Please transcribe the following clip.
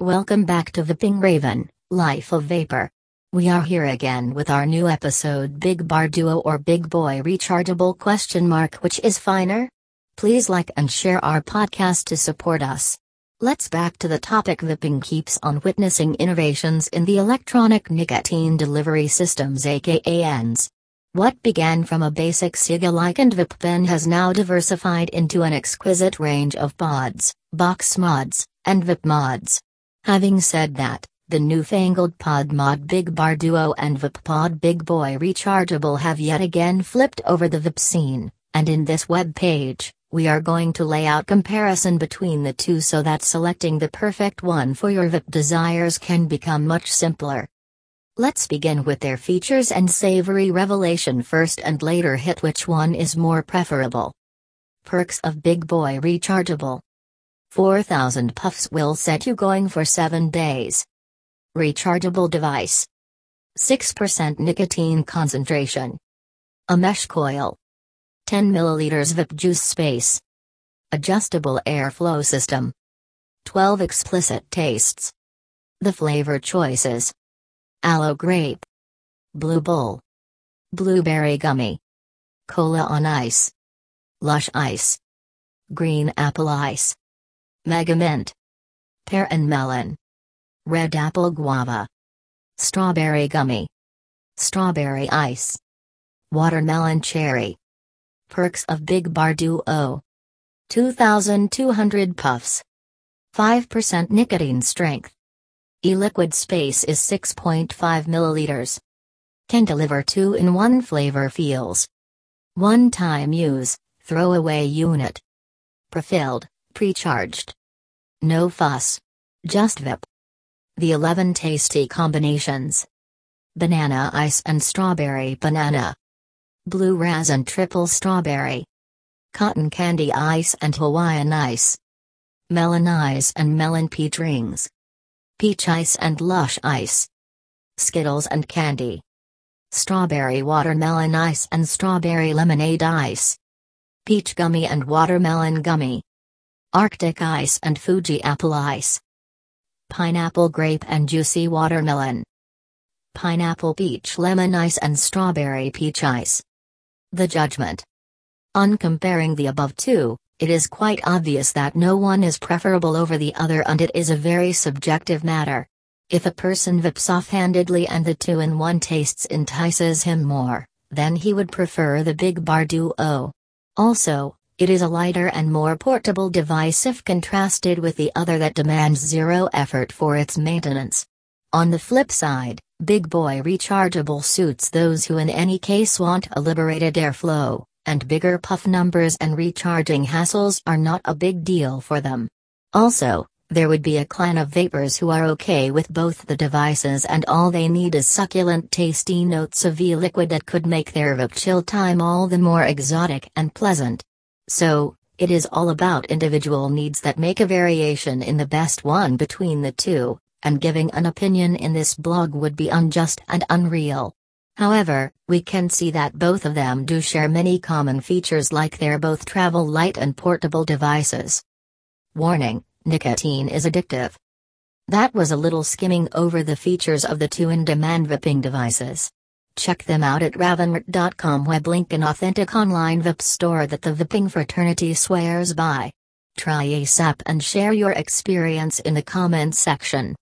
Welcome back to Vaping Raven, Life of Vapor. We are here again with our new episode Big Bar Duo or Big Boy Rechargeable question mark which is finer? Please like and share our podcast to support us. Let's back to the topic Vaping keeps on witnessing innovations in the electronic nicotine delivery systems aka ENDS. What began from a basic cig-alike and vape pen has now diversified into an exquisite range of pods, box mods, and vape mods. Having said that, the newfangled Pod Mod Big Bar Duo and Vape Pod Big Boy Rechargeable have yet again flipped over the VIP scene, and in this web page, we are going to lay out comparison between the two so that selecting the perfect one for your VIP desires can become much simpler. Let's begin with their features and savory revelation first and later hit which one is more preferable. Perks of Big Boy Rechargeable 4,000 puffs will set you going for 7 days. Rechargeable device. 6% nicotine concentration. A mesh coil. 10 milliliters vape juice space. Adjustable airflow system. 12 explicit tastes. The flavor choices. Aloe grape. Blue bull. Blueberry gummy. Cola on ice. Lush ice. Green apple ice. Mega Mint. Pear and Melon. Red Apple Guava. Strawberry Gummy. Strawberry Ice. Watermelon Cherry. Perks of Big Bar Duo. 2,200 puffs. 5% nicotine strength. E-liquid space is 6.5 milliliters. Can deliver 2 in 1 flavor feels. One time use, throwaway unit. Prefilled. Pre-charged. No fuss. Just VIP. The 11 tasty combinations. Banana ice and strawberry banana. Blue raz and triple strawberry. Cotton candy ice and Hawaiian ice. Melon ice and melon peach rings. Peach ice and lush ice. Skittles and candy. Strawberry watermelon ice and strawberry lemonade ice. Peach gummy and watermelon gummy. Arctic ice and Fuji apple ice. Pineapple grape and juicy watermelon. Pineapple peach lemon ice and strawberry peach ice. The judgment. On comparing the above two, it is quite obvious that no one is preferable over the other and it is a very subjective matter. If a person vapes offhandedly and the two-in-one tastes entices him more, then he would prefer the Big Bar Duo. Also, it is a lighter and more portable device if contrasted with the other that demands zero effort for its maintenance. On the flip side, Big Boy Rechargeable suits those who in any case want a liberated airflow, and bigger puff numbers and recharging hassles are not a big deal for them. Also, there would be a clan of vapors who are okay with both the devices and all they need is succulent tasty notes of e-liquid that could make their vape chill time all the more exotic and pleasant. So, it is all about individual needs that make a variation in the best one between the two, and giving an opinion in this blog would be unjust and unreal. However, we can see that both of them do share many common features like they're both travel light and portable devices. Warning Nicotine is addictive. That was a little skimming over the features of the two in demand vaping devices. Check them out at ravenmart.com web link an authentic online vape store that the vaping fraternity swears by. Try ASAP and share your experience in the comments section.